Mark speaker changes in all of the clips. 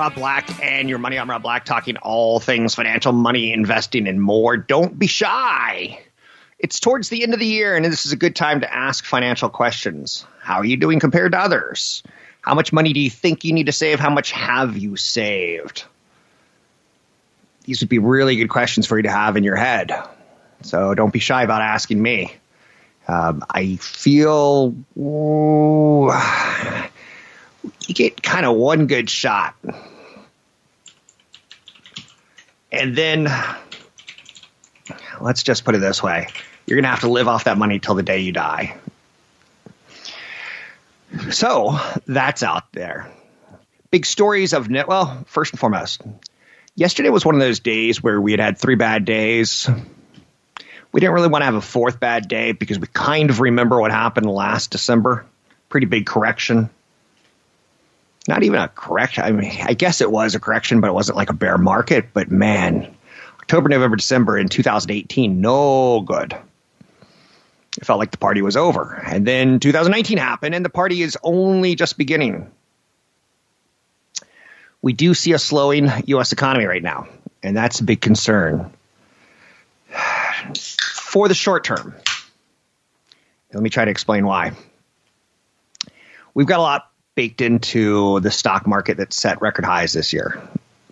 Speaker 1: Rob Black and your money. I'm Rob Black talking all things financial, money, investing, and more. Don't be shy. It's towards the end of the year, and this is a good time to ask financial questions. How are you doing compared to others? How much money do you think you need to save? How much have you saved? These would be really good questions for you to have in your head. So don't be shy about asking me. Um, I feel ooh, you get kind of one good shot. And then let's just put it this way you're going to have to live off that money till the day you die. So that's out there. Big stories of net. Well, first and foremost, yesterday was one of those days where we had had three bad days we didn't really want to have a fourth bad day because we kind of remember what happened last December. Pretty big correction. Not even a correction. I mean, I guess it was a correction, but it wasn't like a bear market. But man, October, November, December in 2018, no good. It felt like the party was over. And then 2019 happened, and the party is only just beginning. We do see a slowing U.S. economy right now, and that's a big concern for the short term. Let me try to explain why. We've got a lot baked into the stock market that set record highs this year.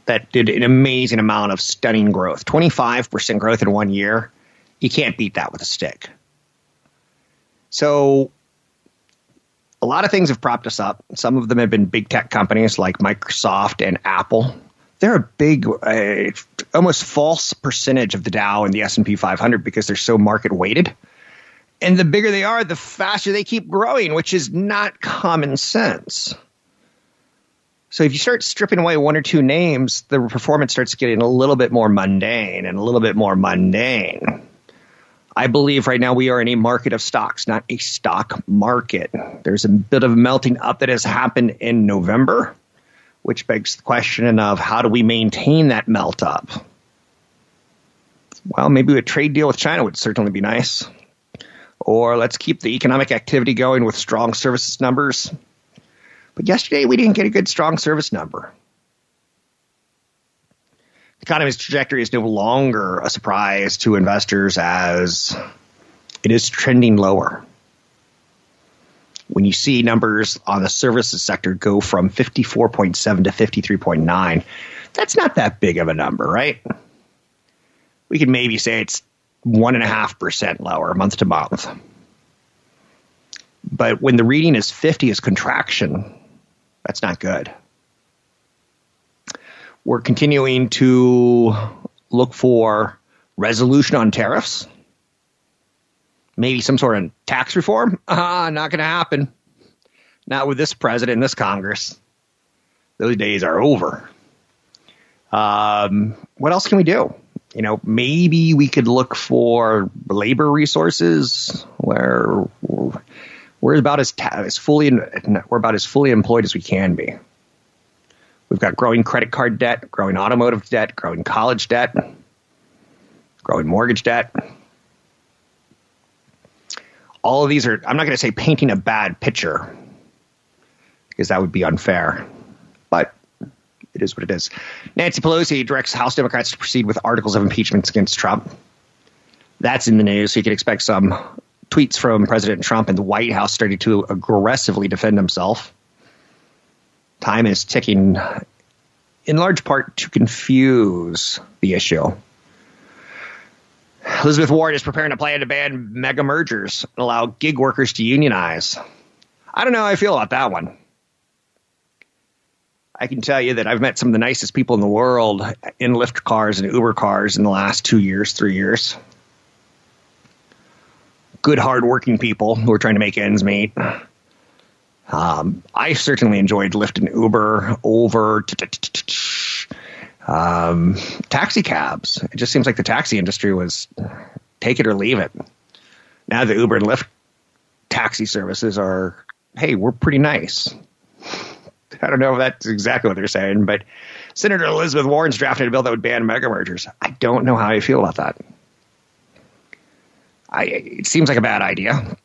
Speaker 1: That did an amazing amount of stunning growth 25% growth in one year. You can't beat that with a stick. So, a lot of things have propped us up. Some of them have been big tech companies like Microsoft and Apple they're a big, almost false percentage of the Dow and the S and P 500 because they're so market weighted. And the bigger they are, the faster they keep growing, which is not common sense. So if you start stripping away one or two names, the performance starts getting a little bit more mundane and a little bit more mundane. I believe right now we are in a market of stocks, not a stock market. There's a bit of melting up that has happened in November which begs the question of how do we maintain that melt up? Well, maybe a trade deal with China would certainly be nice. Or let's keep the economic activity going with strong services numbers. But yesterday we didn't get a good strong service number. The economy's trajectory is no longer a surprise to investors as it is trending lower when you see numbers on the services sector go from 54.7 to 53.9, that's not that big of a number, right? We could maybe say it's 1.5% lower month to month. But when the reading is 50 is contraction, that's not good. We're continuing to look for resolution on tariffs maybe some sort of tax reform? Ah, not going to happen. Not with this president, and this Congress. Those days are over. Um, what else can we do? You know, maybe we could look for labor resources where we're about as, ta- as fully we're about as fully employed as we can be. We've got growing credit card debt, growing automotive debt, growing college debt, growing mortgage debt. All of these are, I'm not going to say painting a bad picture because that would be unfair, but it is what it is. Nancy Pelosi directs House Democrats to proceed with articles of impeachment against Trump. That's in the news, so you can expect some tweets from President Trump and the White House starting to aggressively defend himself. Time is ticking in large part to confuse the issue. Elizabeth Warren is preparing a plan to ban mega mergers and allow gig workers to unionize. I don't know how I feel about that one. I can tell you that I've met some of the nicest people in the world in Lyft cars and Uber cars in the last two years, three years. Good, hardworking people who are trying to make ends meet. Um, I certainly enjoyed Lyft and Uber over um, taxi cabs. It just seems like the taxi industry was take it or leave it. Now the Uber and Lyft taxi services are, hey, we're pretty nice. I don't know if that's exactly what they're saying, but Senator Elizabeth Warren's drafted a bill that would ban mega mergers. I don't know how I feel about that. I, it seems like a bad idea.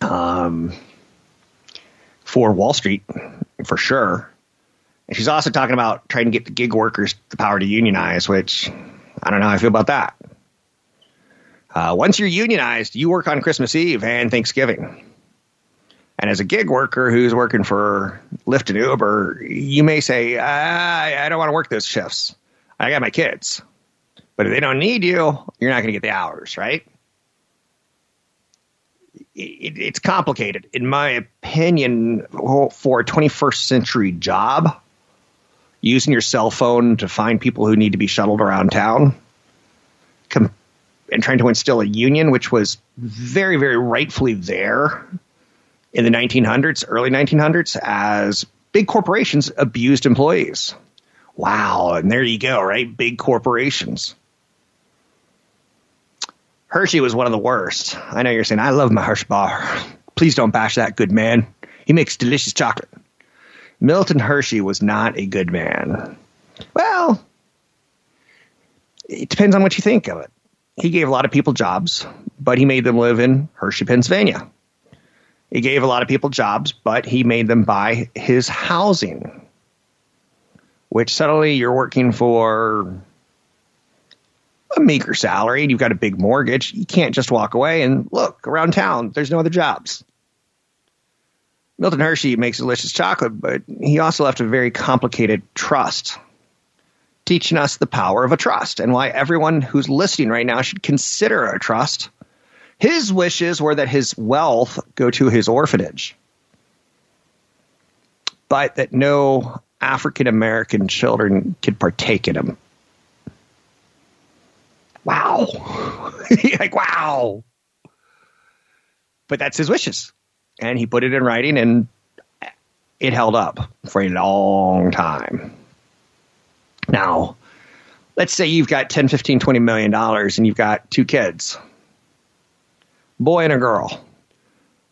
Speaker 1: Um, for Wall Street, for sure. And she's also talking about trying to get the gig workers the power to unionize, which I don't know how I feel about that. Uh, once you're unionized, you work on Christmas Eve and Thanksgiving. And as a gig worker who's working for Lyft and Uber, you may say, I, I don't want to work those shifts. I got my kids. But if they don't need you, you're not going to get the hours, right? It, it's complicated. In my opinion, for a 21st century job, using your cell phone to find people who need to be shuttled around town and trying to instill a union, which was very, very rightfully there in the 1900s, early 1900s, as big corporations abused employees. Wow. And there you go, right? Big corporations. Hershey was one of the worst. I know you're saying, I love my Hershey bar. Please don't bash that good man. He makes delicious chocolate. Milton Hershey was not a good man. Well, it depends on what you think of it. He gave a lot of people jobs, but he made them live in Hershey, Pennsylvania. He gave a lot of people jobs, but he made them buy his housing, which suddenly you're working for a meager salary and you've got a big mortgage. You can't just walk away and look around town. There's no other jobs. Milton Hershey makes delicious chocolate, but he also left a very complicated trust, teaching us the power of a trust and why everyone who's listening right now should consider a trust. His wishes were that his wealth go to his orphanage, but that no African American children could partake in him. Wow. like, wow. But that's his wishes and he put it in writing and it held up for a long time. Now, let's say you've got 10, 15, 20 million dollars and you've got two kids, boy and a girl.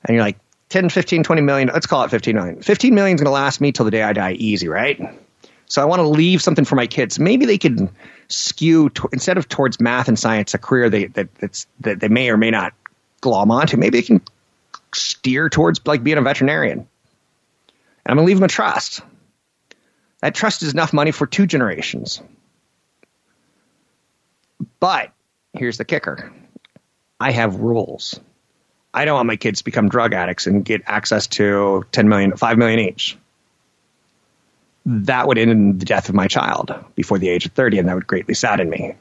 Speaker 1: And you're like, 10, 15, 20 million, let's call it 15 million. 15 million is going to last me till the day I die easy, right? So I want to leave something for my kids. Maybe they could skew to, instead of towards math and science, a career they, that, that's, that they may or may not glom onto. Maybe they can steer towards like being a veterinarian. And I'm going to leave them a trust. That trust is enough money for two generations. But here's the kicker I have rules. I don't want my kids to become drug addicts and get access to 10 million, 5 million each. That would end in the death of my child before the age of 30, and that would greatly sadden me.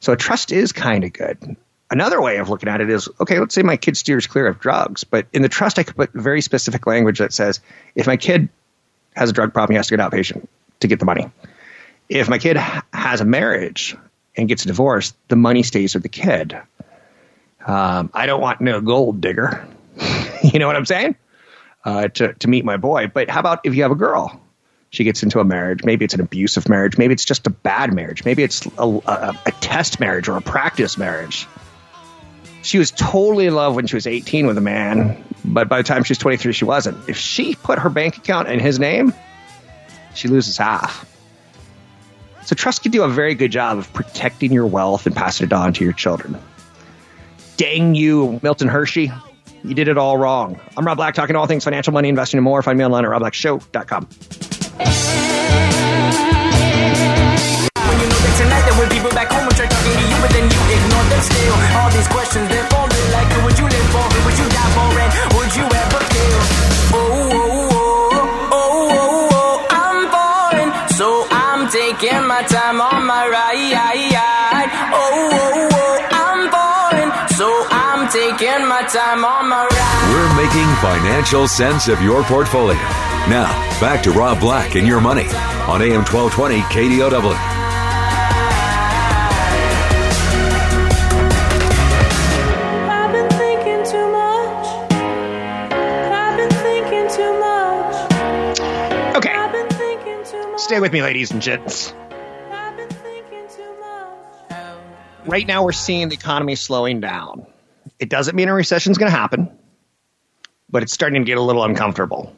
Speaker 1: So a trust is kind of good another way of looking at it is okay, let's say my kid steers clear of drugs, but in the trust, I could put very specific language that says if my kid has a drug problem, he has to get outpatient to get the money. If my kid has a marriage and gets a divorce, the money stays with the kid. Um, I don't want no gold digger. you know what I'm saying? Uh, to, to meet my boy. But how about if you have a girl? She gets into a marriage. Maybe it's an abusive marriage. Maybe it's just a bad marriage. Maybe it's a, a, a test marriage or a practice marriage. She was totally in love when she was 18 with a man, but by the time she was 23, she wasn't. If she put her bank account in his name, she loses half. So trust can do a very good job of protecting your wealth and passing it on to your children. Dang you, Milton Hershey. You did it all wrong. I'm Rob Black, talking all things financial, money, investing, and more. Find me online at robblackshow.com.
Speaker 2: All these questions they're falling like who would you live for, who would you die for,
Speaker 3: We're making financial sense of your portfolio. Now, back to Rob Black and your money on AM 1220 KDOW.
Speaker 4: I've been thinking too much. I've been thinking too much.
Speaker 1: Okay,
Speaker 4: I've been thinking too much.
Speaker 1: stay with me, ladies and gents.
Speaker 4: I've been thinking too much.
Speaker 1: Right now, we're seeing the economy slowing down. It doesn't mean a recession is going to happen, but it's starting to get a little uncomfortable.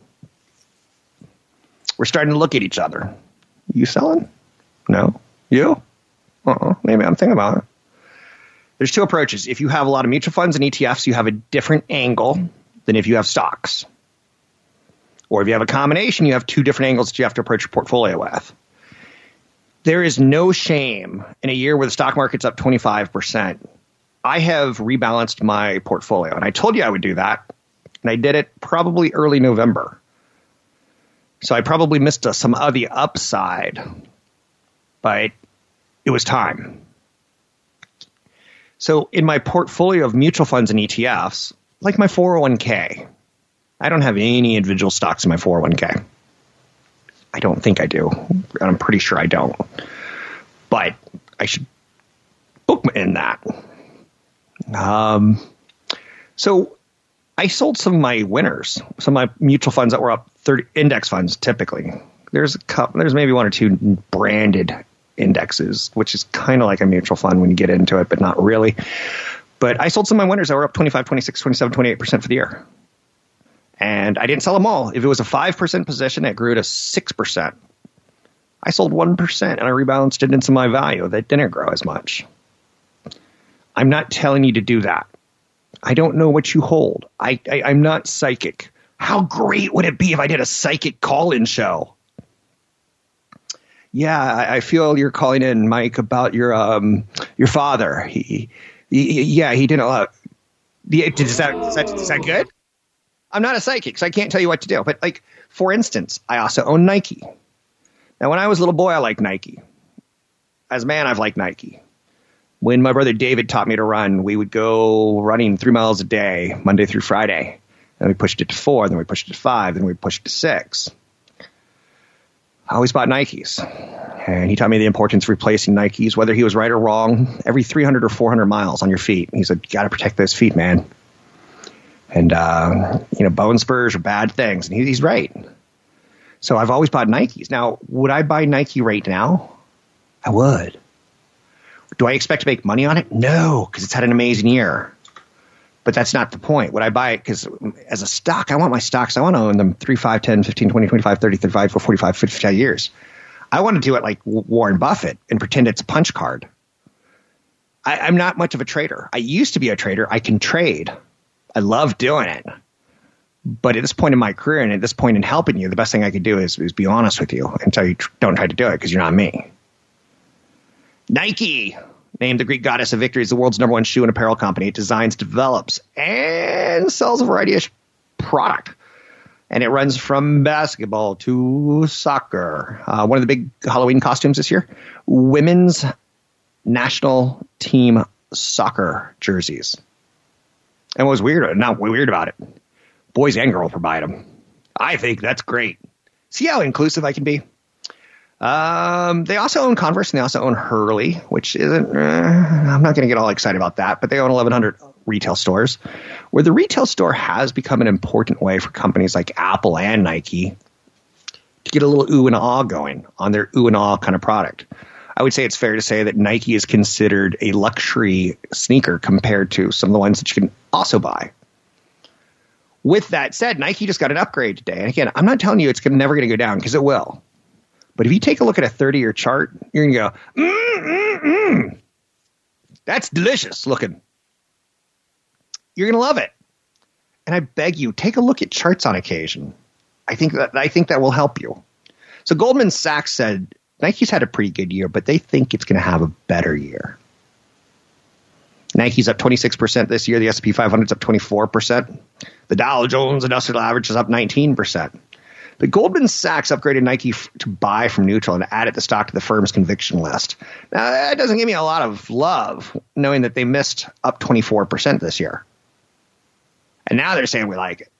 Speaker 1: We're starting to look at each other. You selling? No. You? Uh-uh. Maybe I'm thinking about it. There's two approaches. If you have a lot of mutual funds and ETFs, you have a different angle than if you have stocks. Or if you have a combination, you have two different angles that you have to approach your portfolio with. There is no shame in a year where the stock market's up 25%. I have rebalanced my portfolio, and I told you I would do that, and I did it probably early November. So I probably missed a, some of the upside, but it was time. So in my portfolio of mutual funds and ETFs, like my 401k, I don't have any individual stocks in my 401k. I don't think I do. I'm pretty sure I don't. But I should book in that. Um, so I sold some of my winners, some of my mutual funds that were up 30 index funds typically. There's a couple, there's maybe one or two branded indexes, which is kind of like a mutual fund when you get into it, but not really. But I sold some of my winners that were up 25, 26, 27, 28% for the year. And I didn't sell them all. If it was a 5% position, it grew to 6%. I sold 1% and I rebalanced it into my value that didn't grow as much. I'm not telling you to do that. I don't know what you hold. I, I, I'm not psychic. How great would it be if I did a psychic call in show? Yeah, I, I feel you're calling in, Mike, about your um your father. He, he yeah, he didn't allow. Yeah, is that, is that is that good? I'm not a psychic, so I can't tell you what to do. But like, for instance, I also own Nike. Now, when I was a little boy, I liked Nike. As a man, I've liked Nike. When my brother David taught me to run, we would go running three miles a day, Monday through Friday. Then we pushed it to four, then we pushed it to five, then we pushed it to six. I always bought Nikes. And he taught me the importance of replacing Nikes, whether he was right or wrong, every 300 or 400 miles on your feet. He said, got to protect those feet, man. And, uh, you know, bone spurs are bad things. And he, he's right. So I've always bought Nikes. Now, would I buy Nike right now? I would. Do I expect to make money on it? No, because it's had an amazing year. But that's not the point. Would I buy it? Because as a stock, I want my stocks, I want to own them 3, 5, 10, 15, 20, 25, 30, 35, 45, 55 years. I want to do it like Warren Buffett and pretend it's a punch card. I, I'm not much of a trader. I used to be a trader. I can trade. I love doing it. But at this point in my career and at this point in helping you, the best thing I could do is, is be honest with you and tell you don't try to do it because you're not me. Nike, named the Greek goddess of victory, is the world's number one shoe and apparel company. It designs, develops, and sells a variety of product. And it runs from basketball to soccer. Uh, one of the big Halloween costumes this year women's national team soccer jerseys. And what was weird, not weird about it, boys and girls were buying them. I think that's great. See how inclusive I can be? Um, they also own Converse and they also own Hurley, which isn't, uh, I'm not going to get all excited about that, but they own 1,100 retail stores where the retail store has become an important way for companies like Apple and Nike to get a little ooh and ah going on their ooh and ah kind of product. I would say it's fair to say that Nike is considered a luxury sneaker compared to some of the ones that you can also buy. With that said, Nike just got an upgrade today. And again, I'm not telling you it's never going to go down because it will. But if you take a look at a 30 year chart, you're going to go, mm, mm, mm. That's delicious looking. You're going to love it. And I beg you, take a look at charts on occasion. I think that I think that will help you. So Goldman Sachs said Nike's had a pretty good year, but they think it's going to have a better year. Nike's up 26% this year. The S&P 500 is up 24%. The Dow Jones Industrial Average is up 19%. But Goldman Sachs upgraded Nike f- to buy from neutral and added the stock to the firm's conviction list. Now, that doesn't give me a lot of love, knowing that they missed up 24% this year. And now they're saying we like it.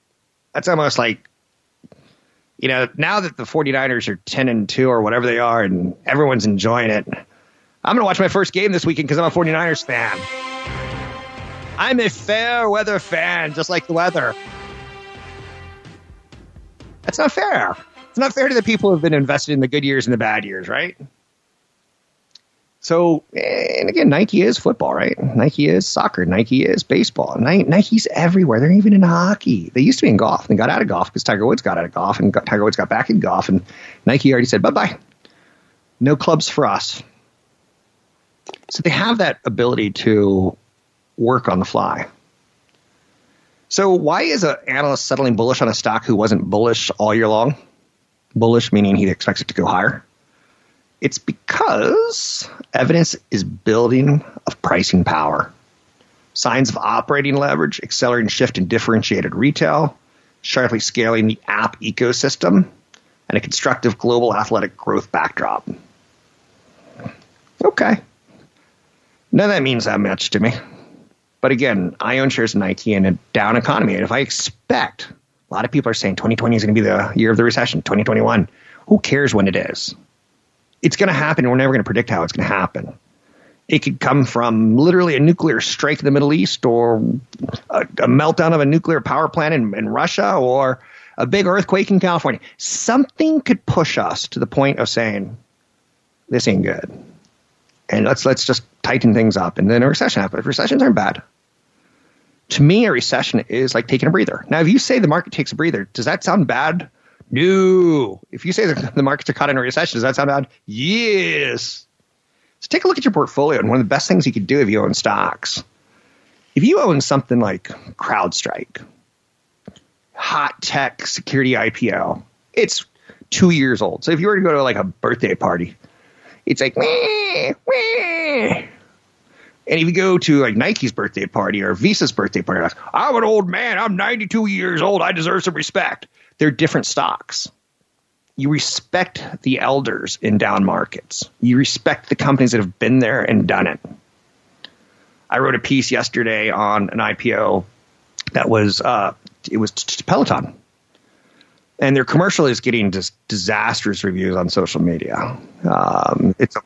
Speaker 1: That's almost like, you know, now that the 49ers are 10 and 2 or whatever they are and everyone's enjoying it, I'm going to watch my first game this weekend because I'm a 49ers fan. I'm a fair weather fan, just like the weather. That's not fair. It's not fair to the people who've been invested in the good years and the bad years, right? So, eh, and again, Nike is football, right? Nike is soccer. Nike is baseball. Nike's everywhere. They're even in hockey. They used to be in golf. They got out of golf because Tiger Woods got out of golf, and Tiger Woods got back in golf, and Nike already said bye bye. No clubs for us. So they have that ability to work on the fly. So why is an analyst settling bullish on a stock who wasn't bullish all year long? Bullish meaning he expects it to go higher. It's because evidence is building of pricing power. Signs of operating leverage, accelerating shift in differentiated retail, sharply scaling the app ecosystem, and a constructive global athletic growth backdrop. Okay. None of that means that much to me. But again, I own shares in Nike in a down economy. And if I expect, a lot of people are saying 2020 is going to be the year of the recession, 2021. Who cares when it is? It's going to happen. We're never going to predict how it's going to happen. It could come from literally a nuclear strike in the Middle East or a, a meltdown of a nuclear power plant in, in Russia or a big earthquake in California. Something could push us to the point of saying, this ain't good. And let's let's just tighten things up. And then a recession happens. Recessions aren't bad. To me, a recession is like taking a breather. Now, if you say the market takes a breather, does that sound bad? No. If you say that the markets are caught in a recession, does that sound bad? Yes. So take a look at your portfolio. And one of the best things you could do if you own stocks, if you own something like CrowdStrike, hot tech security IPO, it's two years old. So if you were to go to like a birthday party, it's like, meh, meh. And if you go to like Nike's birthday party or Visa's birthday party, like, I'm an old man. I'm 92 years old. I deserve some respect. They're different stocks. You respect the elders in down markets. You respect the companies that have been there and done it. I wrote a piece yesterday on an IPO that was uh, it was Peloton, and their commercial is getting just disastrous reviews on social media. Um, it's a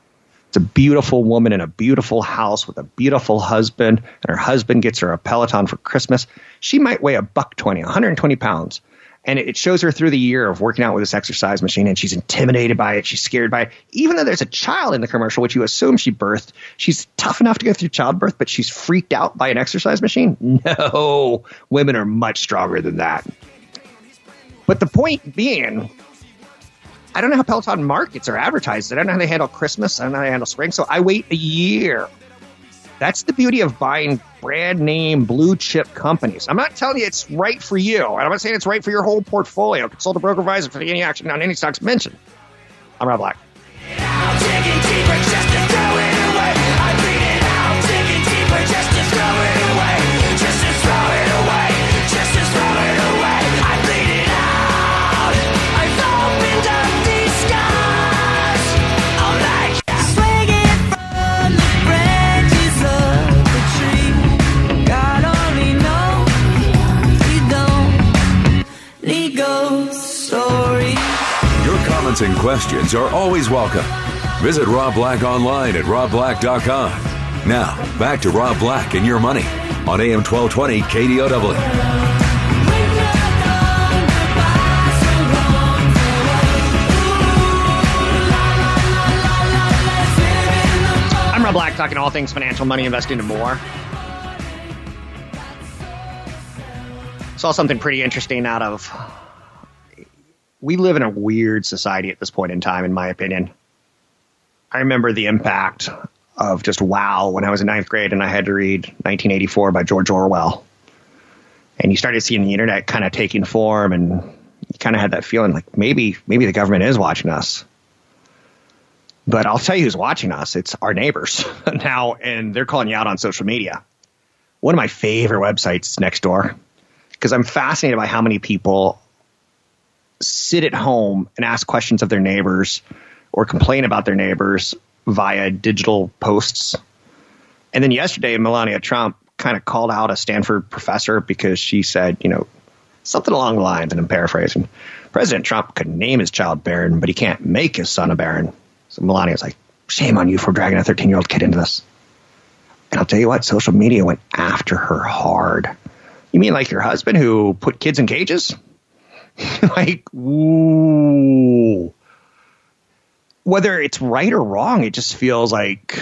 Speaker 1: it's a beautiful woman in a beautiful house with a beautiful husband, and her husband gets her a Peloton for Christmas. She might weigh a buck 20, 120 pounds. And it shows her through the year of working out with this exercise machine, and she's intimidated by it. She's scared by it. Even though there's a child in the commercial, which you assume she birthed, she's tough enough to go through childbirth, but she's freaked out by an exercise machine. No, women are much stronger than that. But the point being, I don't know how Peloton markets or advertises. I don't know how they handle Christmas. I don't know how they handle spring. So I wait a year. That's the beauty of buying brand name blue chip companies. I'm not telling you it's right for you. and I'm not saying it's right for your whole portfolio. Consult a broker advisor for any action on any stocks mentioned. I'm Rob Black.
Speaker 5: and questions are always welcome. Visit Rob Black online at robblack.com. Now, back to Rob Black and your money on AM 1220 KDOW.
Speaker 1: I'm Rob Black talking all things financial, money, investing, and more. Saw something pretty interesting out of we live in a weird society at this point in time, in my opinion. I remember the impact of just wow when I was in ninth grade and I had to read 1984 by George Orwell. And you started seeing the internet kind of taking form, and you kind of had that feeling like maybe maybe the government is watching us. But I'll tell you who's watching us. It's our neighbors now, and they're calling you out on social media. One of my favorite websites is Nextdoor because I'm fascinated by how many people sit at home and ask questions of their neighbors or complain about their neighbors via digital posts. And then yesterday, Melania Trump kind of called out a Stanford professor because she said, you know, something along the lines, and I'm paraphrasing. President Trump could name his child Barron, but he can't make his son a Baron. So Melania's like, shame on you for dragging a 13 year old kid into this. And I'll tell you what, social media went after her hard. You mean like your husband who put kids in cages? like, ooh. Whether it's right or wrong, it just feels like,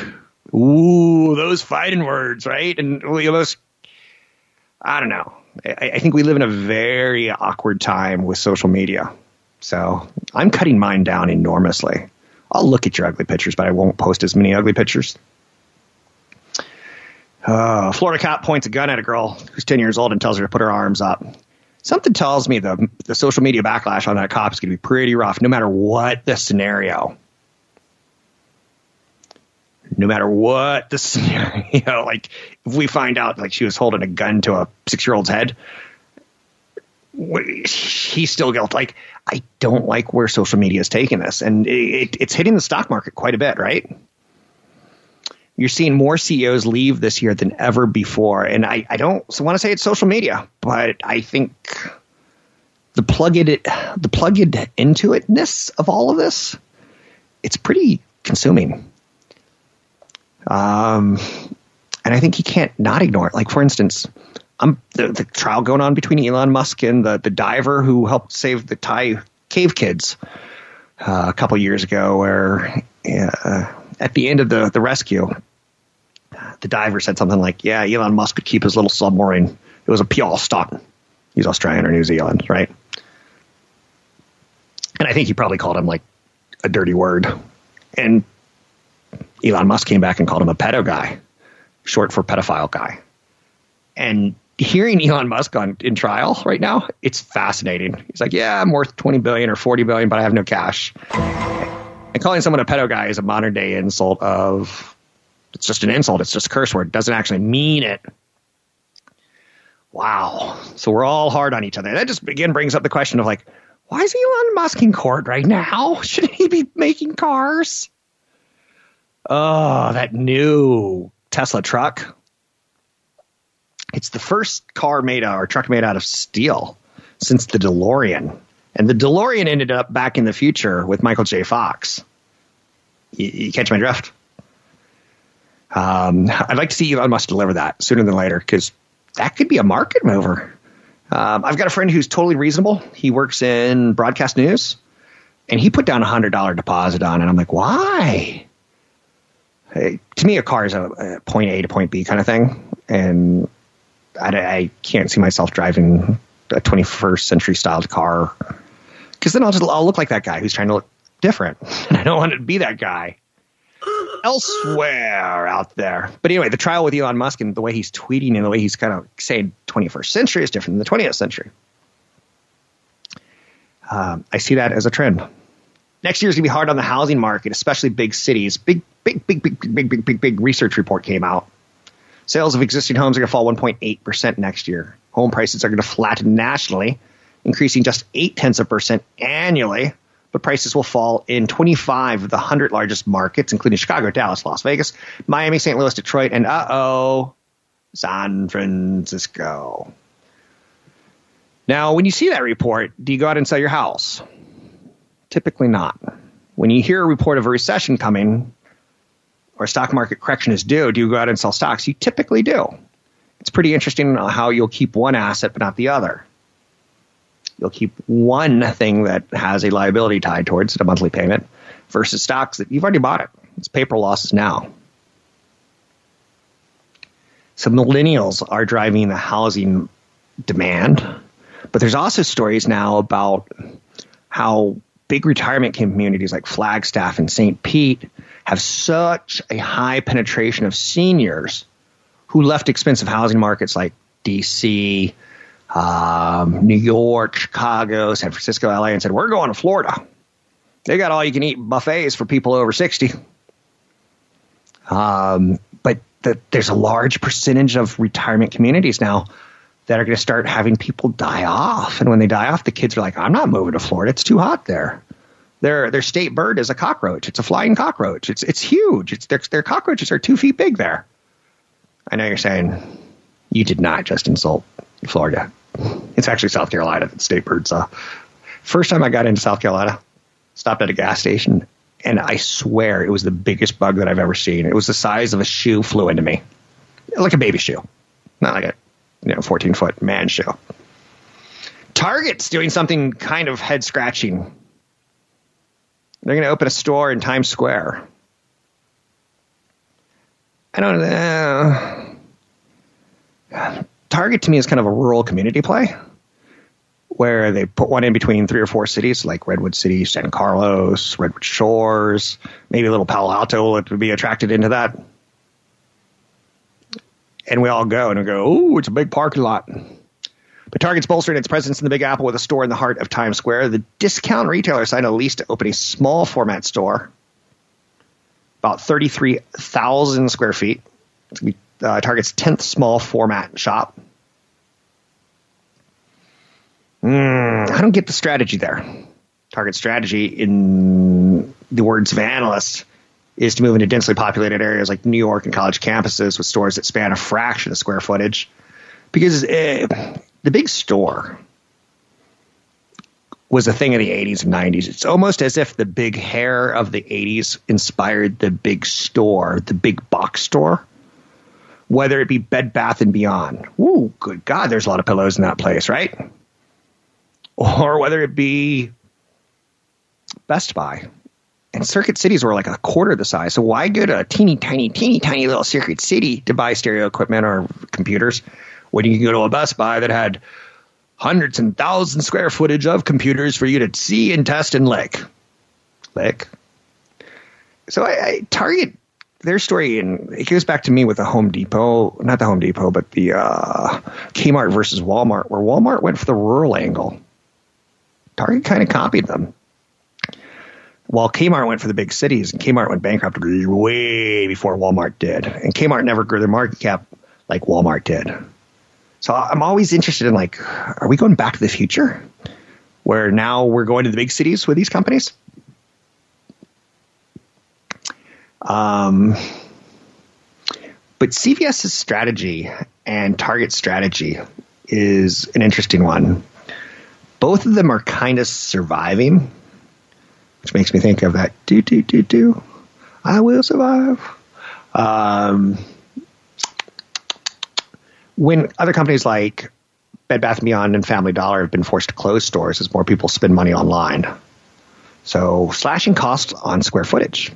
Speaker 1: ooh, those fighting words, right? And almost, I don't know. I, I think we live in a very awkward time with social media. So I'm cutting mine down enormously. I'll look at your ugly pictures, but I won't post as many ugly pictures. Uh, Florida cop points a gun at a girl who's 10 years old and tells her to put her arms up. Something tells me the, the social media backlash on that cop is going to be pretty rough, no matter what the scenario. No matter what the scenario, like if we find out like she was holding a gun to a six year old's head, he's still guilty. Like I don't like where social media is taking this, and it, it's hitting the stock market quite a bit, right? You're seeing more CEOs leave this year than ever before, and I, I don't want to say it's social media, but I think the plug it the plug it into itness of all of this, it's pretty consuming. Um, and I think you can't not ignore it. Like for instance, um, the, the trial going on between Elon Musk and the, the diver who helped save the Thai cave kids uh, a couple years ago, where uh, at the end of the, the rescue, the diver said something like, Yeah, Elon Musk could keep his little submarine. It was a stunt. He's Australian or New Zealand, right? And I think he probably called him like a dirty word. And Elon Musk came back and called him a pedo guy, short for pedophile guy. And hearing Elon Musk on in trial right now, it's fascinating. He's like, "Yeah, I'm worth 20 billion or 40 billion, but I have no cash." And calling someone a pedo guy is a modern day insult of it's just an insult. It's just a curse word. It doesn't actually mean it. Wow. So we're all hard on each other. That just again brings up the question of like, why is Elon Musk in court right now? Shouldn't he be making cars? Oh, that new Tesla truck. It's the first car made out or truck made out of steel since the DeLorean. And the DeLorean ended up back in the future with Michael J. Fox. You, you catch my drift? Um, I'd like to see Elon Musk deliver that sooner than later because that could be a market mover. Um, I've got a friend who's totally reasonable. He works in broadcast news, and he put down a hundred dollar deposit on it. I'm like, why? Hey, to me, a car is a, a point A to point B kind of thing, and I, I can't see myself driving a 21st century styled car because then I'll just I'll look like that guy who's trying to look different, and I don't want to be that guy elsewhere out there. But anyway, the trial with Elon Musk and the way he's tweeting and the way he's kind of saying 21st century is different than the 20th century. Um, I see that as a trend. Next year is going to be hard on the housing market, especially big cities. Big, big, big, big, big, big, big, big research report came out. Sales of existing homes are going to fall 1.8% next year. Home prices are going to flatten nationally, increasing just 8 tenths of percent annually but prices will fall in 25 of the 100 largest markets, including Chicago, Dallas, Las Vegas, Miami, St. Louis, Detroit, and uh oh, San Francisco. Now, when you see that report, do you go out and sell your house? Typically not. When you hear a report of a recession coming or stock market correction is due, do you go out and sell stocks? You typically do. It's pretty interesting how you'll keep one asset but not the other. You'll keep one thing that has a liability tied towards it, a monthly payment, versus stocks that you've already bought it. It's paper losses now. So millennials are driving the housing demand, but there's also stories now about how big retirement communities like Flagstaff and St. Pete have such a high penetration of seniors who left expensive housing markets like DC, um, New York, Chicago, San Francisco, LA, and said, We're going to Florida. They got all you can eat buffets for people over 60. Um, but the, there's a large percentage of retirement communities now that are going to start having people die off. And when they die off, the kids are like, I'm not moving to Florida. It's too hot there. Their their state bird is a cockroach. It's a flying cockroach. It's it's huge. It's their, their cockroaches are two feet big there. I know you're saying you did not just insult Florida. It's actually South Carolina that state birds. Uh, first time I got into South Carolina, stopped at a gas station, and I swear it was the biggest bug that I've ever seen. It was the size of a shoe flew into me, like a baby shoe, not like a you know 14 foot man shoe. Target's doing something kind of head scratching. They're going to open a store in Times Square. I don't know. Target to me is kind of a rural community play where they put one in between three or four cities like Redwood City, San Carlos, Redwood Shores, maybe a little Palo Alto would be attracted into that. And we all go and we go, oh, it's a big parking lot. But Target's bolstering its presence in the Big Apple with a store in the heart of Times Square. The discount retailer signed a lease to open a small format store, about 33,000 square feet. It's going to be uh, Target's 10th small format shop. Mm, I don't get the strategy there. Target strategy, in the words of analysts, is to move into densely populated areas like New York and college campuses with stores that span a fraction of square footage. Because uh, the big store was a thing in the 80s and 90s. It's almost as if the big hair of the 80s inspired the big store, the big box store, whether it be Bed Bath and Beyond. Ooh, good God, there's a lot of pillows in that place, right? Or whether it be Best Buy. And circuit cities were like a quarter the size. So why go to a teeny tiny, teeny tiny little circuit city to buy stereo equipment or computers when you can go to a Best Buy that had hundreds and thousands square footage of computers for you to see and test and lick. Lick. So I, I Target their story and it goes back to me with the Home Depot, not the Home Depot, but the uh, Kmart versus Walmart, where Walmart went for the rural angle. Target kind of copied them. While Kmart went for the big cities, and Kmart went bankrupt way before Walmart did, and Kmart never grew their market cap like Walmart did. So I'm always interested in like, are we going back to the future, where now we're going to the big cities with these companies? Um, but CVS's strategy and Target's strategy is an interesting one. Both of them are kind of surviving, which makes me think of that do do do do. I will survive. Um, when other companies like Bed Bath & Beyond and Family Dollar have been forced to close stores as more people spend money online. So slashing costs on square footage.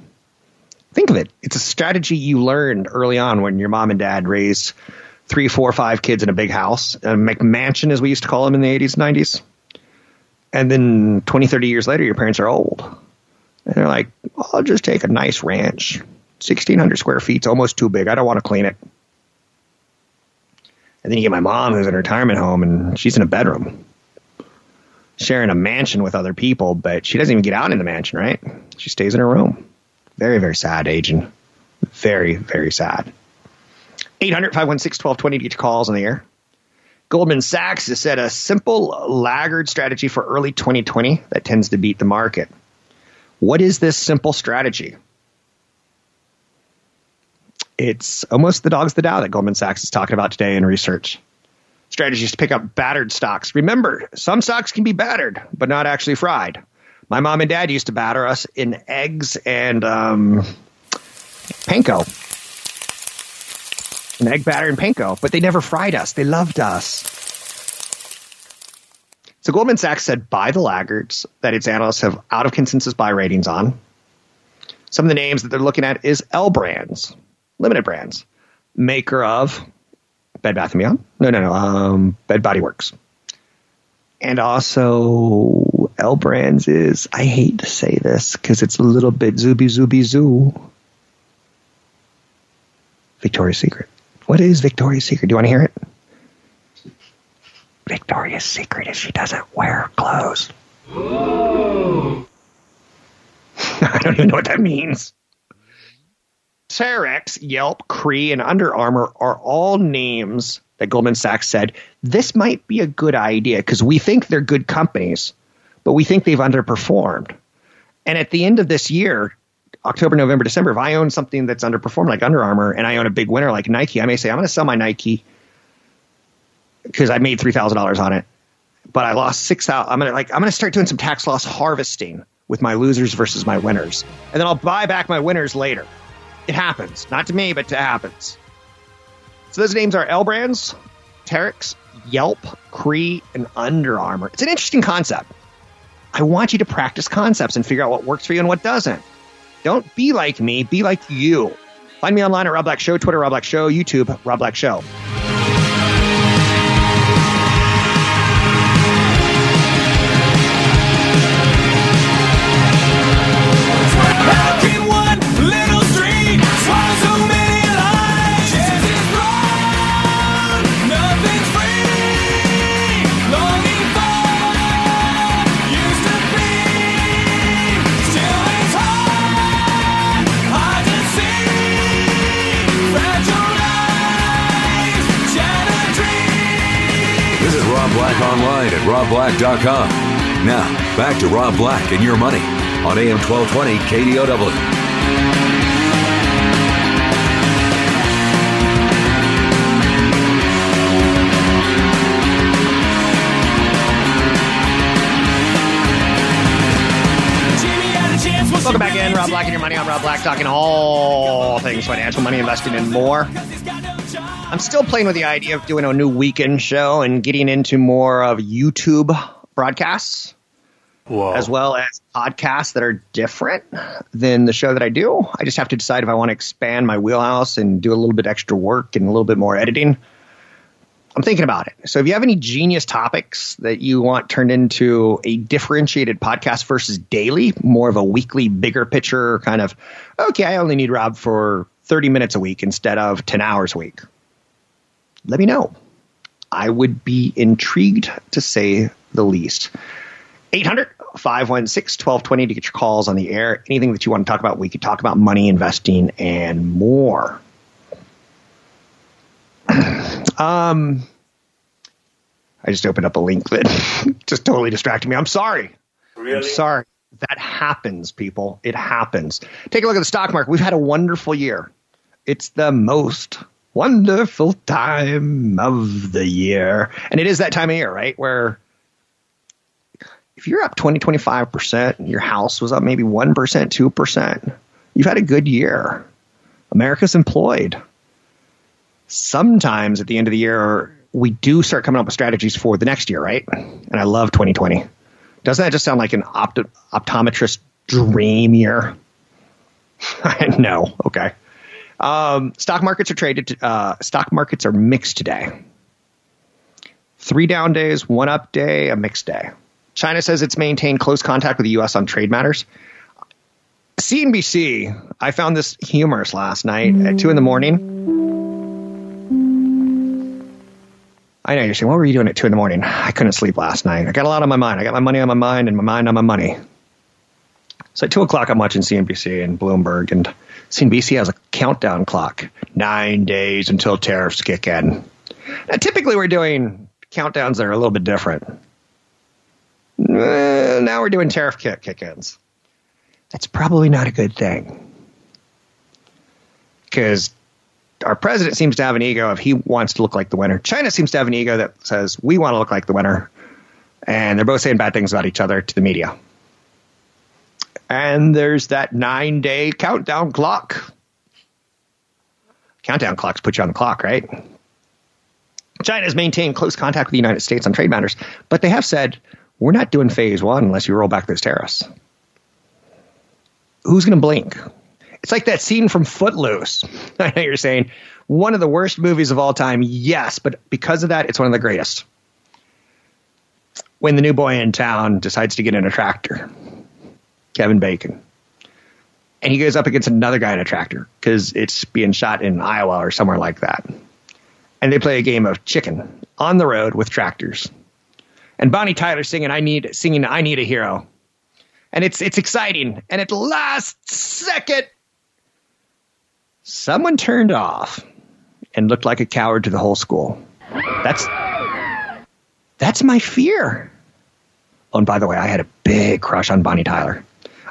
Speaker 1: Think of it. It's a strategy you learned early on when your mom and dad raised three, four, five kids in a big house, a McMansion as we used to call them in the 80s and 90s. And then 20, 30 years later, your parents are old. And they're like, well, I'll just take a nice ranch. 1,600 square feet's almost too big. I don't want to clean it. And then you get my mom who's in a retirement home and she's in a bedroom sharing a mansion with other people, but she doesn't even get out in the mansion, right? She stays in her room. Very, very sad, agent. Very, very sad. 800 516 1220 to get your calls on the air. Goldman Sachs has said a simple laggard strategy for early 2020 that tends to beat the market. What is this simple strategy? It's almost the dog's the Dow that Goldman Sachs is talking about today in research. Strategies to pick up battered stocks. Remember, some stocks can be battered, but not actually fried. My mom and dad used to batter us in eggs and um, panko. An egg batter and panko, but they never fried us. They loved us. So Goldman Sachs said buy the laggards that its analysts have out of consensus buy ratings on. Some of the names that they're looking at is L Brands, limited brands, maker of Bed Bath Beyond. No, no, no. Um, Bed Body Works. And also, L Brands is, I hate to say this because it's a little bit zooby zooby zoo. Victoria's Secret. What is Victoria's Secret? Do you want to hear it? Victoria's Secret is she doesn't wear clothes. I don't even know what that means. Terex, Yelp, Cree, and Under Armour are all names that Goldman Sachs said this might be a good idea because we think they're good companies, but we think they've underperformed. And at the end of this year, October, November, December, if I own something that's underperformed like Under Armour and I own a big winner like Nike, I may say, I'm going to sell my Nike because I made $3,000 on it, but I lost 6000 I'm going to like, I'm going to start doing some tax loss harvesting with my losers versus my winners. And then I'll buy back my winners later. It happens. Not to me, but it happens. So those names are L Brands, Terex, Yelp, Cree, and Under Armour. It's an interesting concept. I want you to practice concepts and figure out what works for you and what doesn't. Don't be like me, be like you. Find me online at Rob Black Show, Twitter, Rob Black Show, YouTube, Rob Black Show.
Speaker 5: robblack.com. Now, back to Rob Black and your money on AM 1220 KDOW.
Speaker 1: Welcome back in, Rob Black and your money. I'm Rob Black, talking all things financial, money, investing, and more. I'm still playing with the idea of doing a new weekend show and getting into more of YouTube broadcasts, as well as podcasts that are different than the show that I do. I just have to decide if I want to expand my wheelhouse and do a little bit extra work and a little bit more editing. I'm thinking about it. So if you have any genius topics that you want turned into a differentiated podcast versus daily, more of a weekly, bigger picture kind of, okay, I only need Rob for 30 minutes a week instead of 10 hours a week. Let me know. I would be intrigued to say the least. 800 516 1220 to get your calls on the air. Anything that you want to talk about, we could talk about money, investing, and more. Um, I just opened up a link that just totally distracted me. I'm sorry. I'm sorry. That happens, people. It happens. Take a look at the stock market. We've had a wonderful year. It's the most wonderful time of the year. And it is that time of year, right? Where if you're up 20, 25%, your house was up maybe 1%, 2%, you've had a good year. America's employed sometimes at the end of the year, we do start coming up with strategies for the next year, right? And I love 2020. Doesn't that just sound like an opt- optometrist dream year? no. Okay. Um, stock markets are traded. Uh, stock markets are mixed today. Three down days, one up day, a mixed day. China says it's maintained close contact with the U.S. on trade matters. CNBC, I found this humorous last night at two in the morning. I know you're saying, what were you doing at two in the morning? I couldn't sleep last night. I got a lot on my mind. I got my money on my mind and my mind on my money. So at two o'clock, I'm watching CNBC and Bloomberg, and CNBC has a countdown clock nine days until tariffs kick in. Now, typically, we're doing countdowns that are a little bit different. Uh, now we're doing tariff kick kick ins. That's probably not a good thing. Because our president seems to have an ego if he wants to look like the winner. China seems to have an ego that says we want to look like the winner, and they're both saying bad things about each other to the media. And there's that nine day countdown clock. Countdown clocks put you on the clock, right? China has maintained close contact with the United States on trade matters, but they have said we're not doing phase one unless you roll back those tariffs. Who's going to blink? It's like that scene from Footloose. I know you're saying, One of the worst movies of all time, yes, but because of that, it's one of the greatest. When the new boy in town decides to get in a tractor, Kevin Bacon, and he goes up against another guy in a tractor because it's being shot in Iowa or somewhere like that. And they play a game of chicken on the road with tractors. And Bonnie Tyler singing I need singing I need a hero. And it's it's exciting. And at the last second someone turned off and looked like a coward to the whole school. That's that's my fear. Oh, and by the way, I had a big crush on Bonnie Tyler.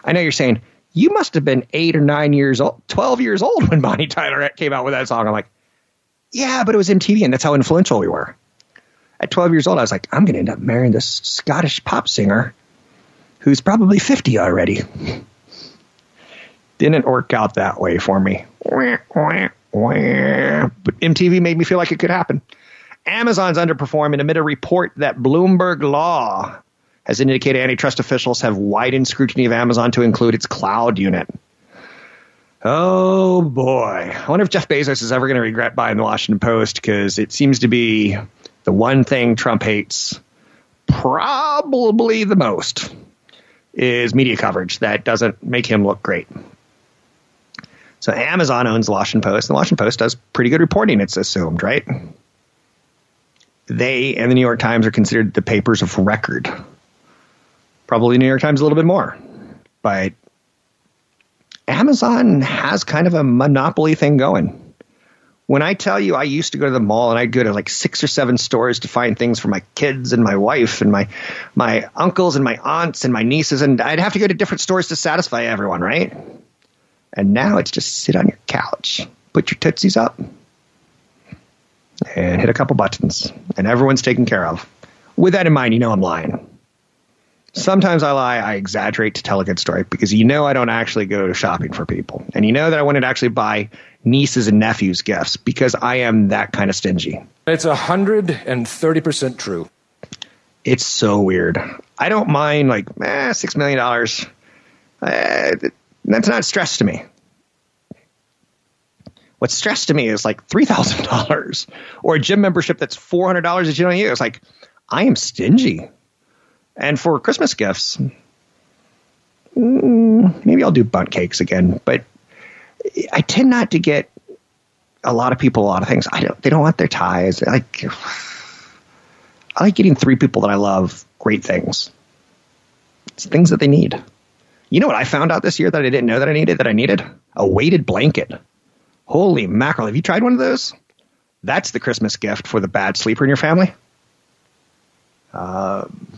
Speaker 1: I know you're saying you must have been eight or nine years old, twelve years old when Bonnie Tyler came out with that song. I'm like, yeah, but it was MTV, and that's how influential we were. At 12 years old, I was like, I'm going to end up marrying this Scottish pop singer who's probably 50 already. Didn't work out that way for me. But MTV made me feel like it could happen. Amazon's underperforming amid a report that Bloomberg Law has indicated antitrust officials have widened scrutiny of Amazon to include its cloud unit. Oh boy. I wonder if Jeff Bezos is ever going to regret buying the Washington Post because it seems to be the one thing Trump hates probably the most is media coverage that doesn't make him look great. So Amazon owns the Washington Post, and the Washington Post does pretty good reporting, it's assumed, right? They and the New York Times are considered the papers of record. Probably New York Times a little bit more. But Amazon has kind of a monopoly thing going. When I tell you I used to go to the mall and I'd go to like six or seven stores to find things for my kids and my wife and my my uncles and my aunts and my nieces and I'd have to go to different stores to satisfy everyone, right? And now it's just sit on your couch, put your tootsies up, and hit a couple buttons, and everyone's taken care of. With that in mind, you know I'm lying. Sometimes I lie, I exaggerate to tell a good story because you know I don't actually go shopping for people. And you know that I wanted to actually buy nieces and nephews gifts because I am that kind of stingy.
Speaker 6: It's 130% true.
Speaker 1: It's so weird. I don't mind like eh, six million dollars. Eh, that's not stress to me. What's stress to me is like three thousand dollars or a gym membership that's four hundred dollars that you don't use. Like I am stingy. And for Christmas gifts, mm, maybe I'll do Bundt cakes again. But I tend not to get a lot of people a lot of things. I don't. They don't want their ties. Like I like getting three people that I love great things. It's things that they need. You know what I found out this year that I didn't know that I needed? That I needed a weighted blanket. Holy mackerel! Have you tried one of those? That's the Christmas gift for the bad sleeper in your family. Um,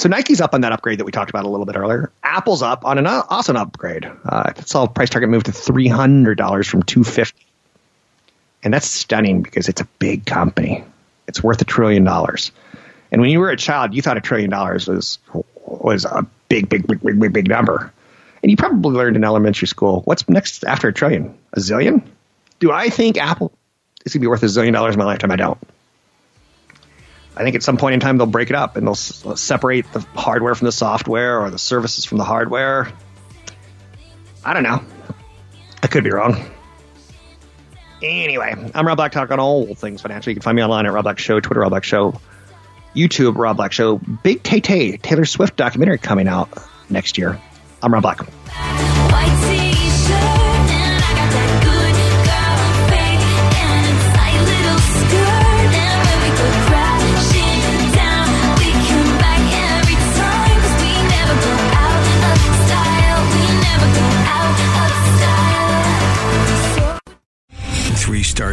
Speaker 1: so Nike's up on that upgrade that we talked about a little bit earlier. Apple's up on an an upgrade. Uh, it's all price target moved to three hundred dollars from two fifty, and that's stunning because it's a big company. It's worth a trillion dollars. And when you were a child, you thought a trillion dollars was was a big, big, big, big, big, big number. And you probably learned in elementary school what's next after a trillion? A zillion? Do I think Apple is going to be worth a zillion dollars in my lifetime? I don't. I think at some point in time they'll break it up and they'll s- separate the hardware from the software or the services from the hardware. I don't know. I could be wrong. Anyway, I'm Rob Black Talk on all things financial. You can find me online at Rob Black Show, Twitter Rob Black Show, YouTube Rob Black Show. Big Tay Tay Taylor Swift documentary coming out next year. I'm Rob Black.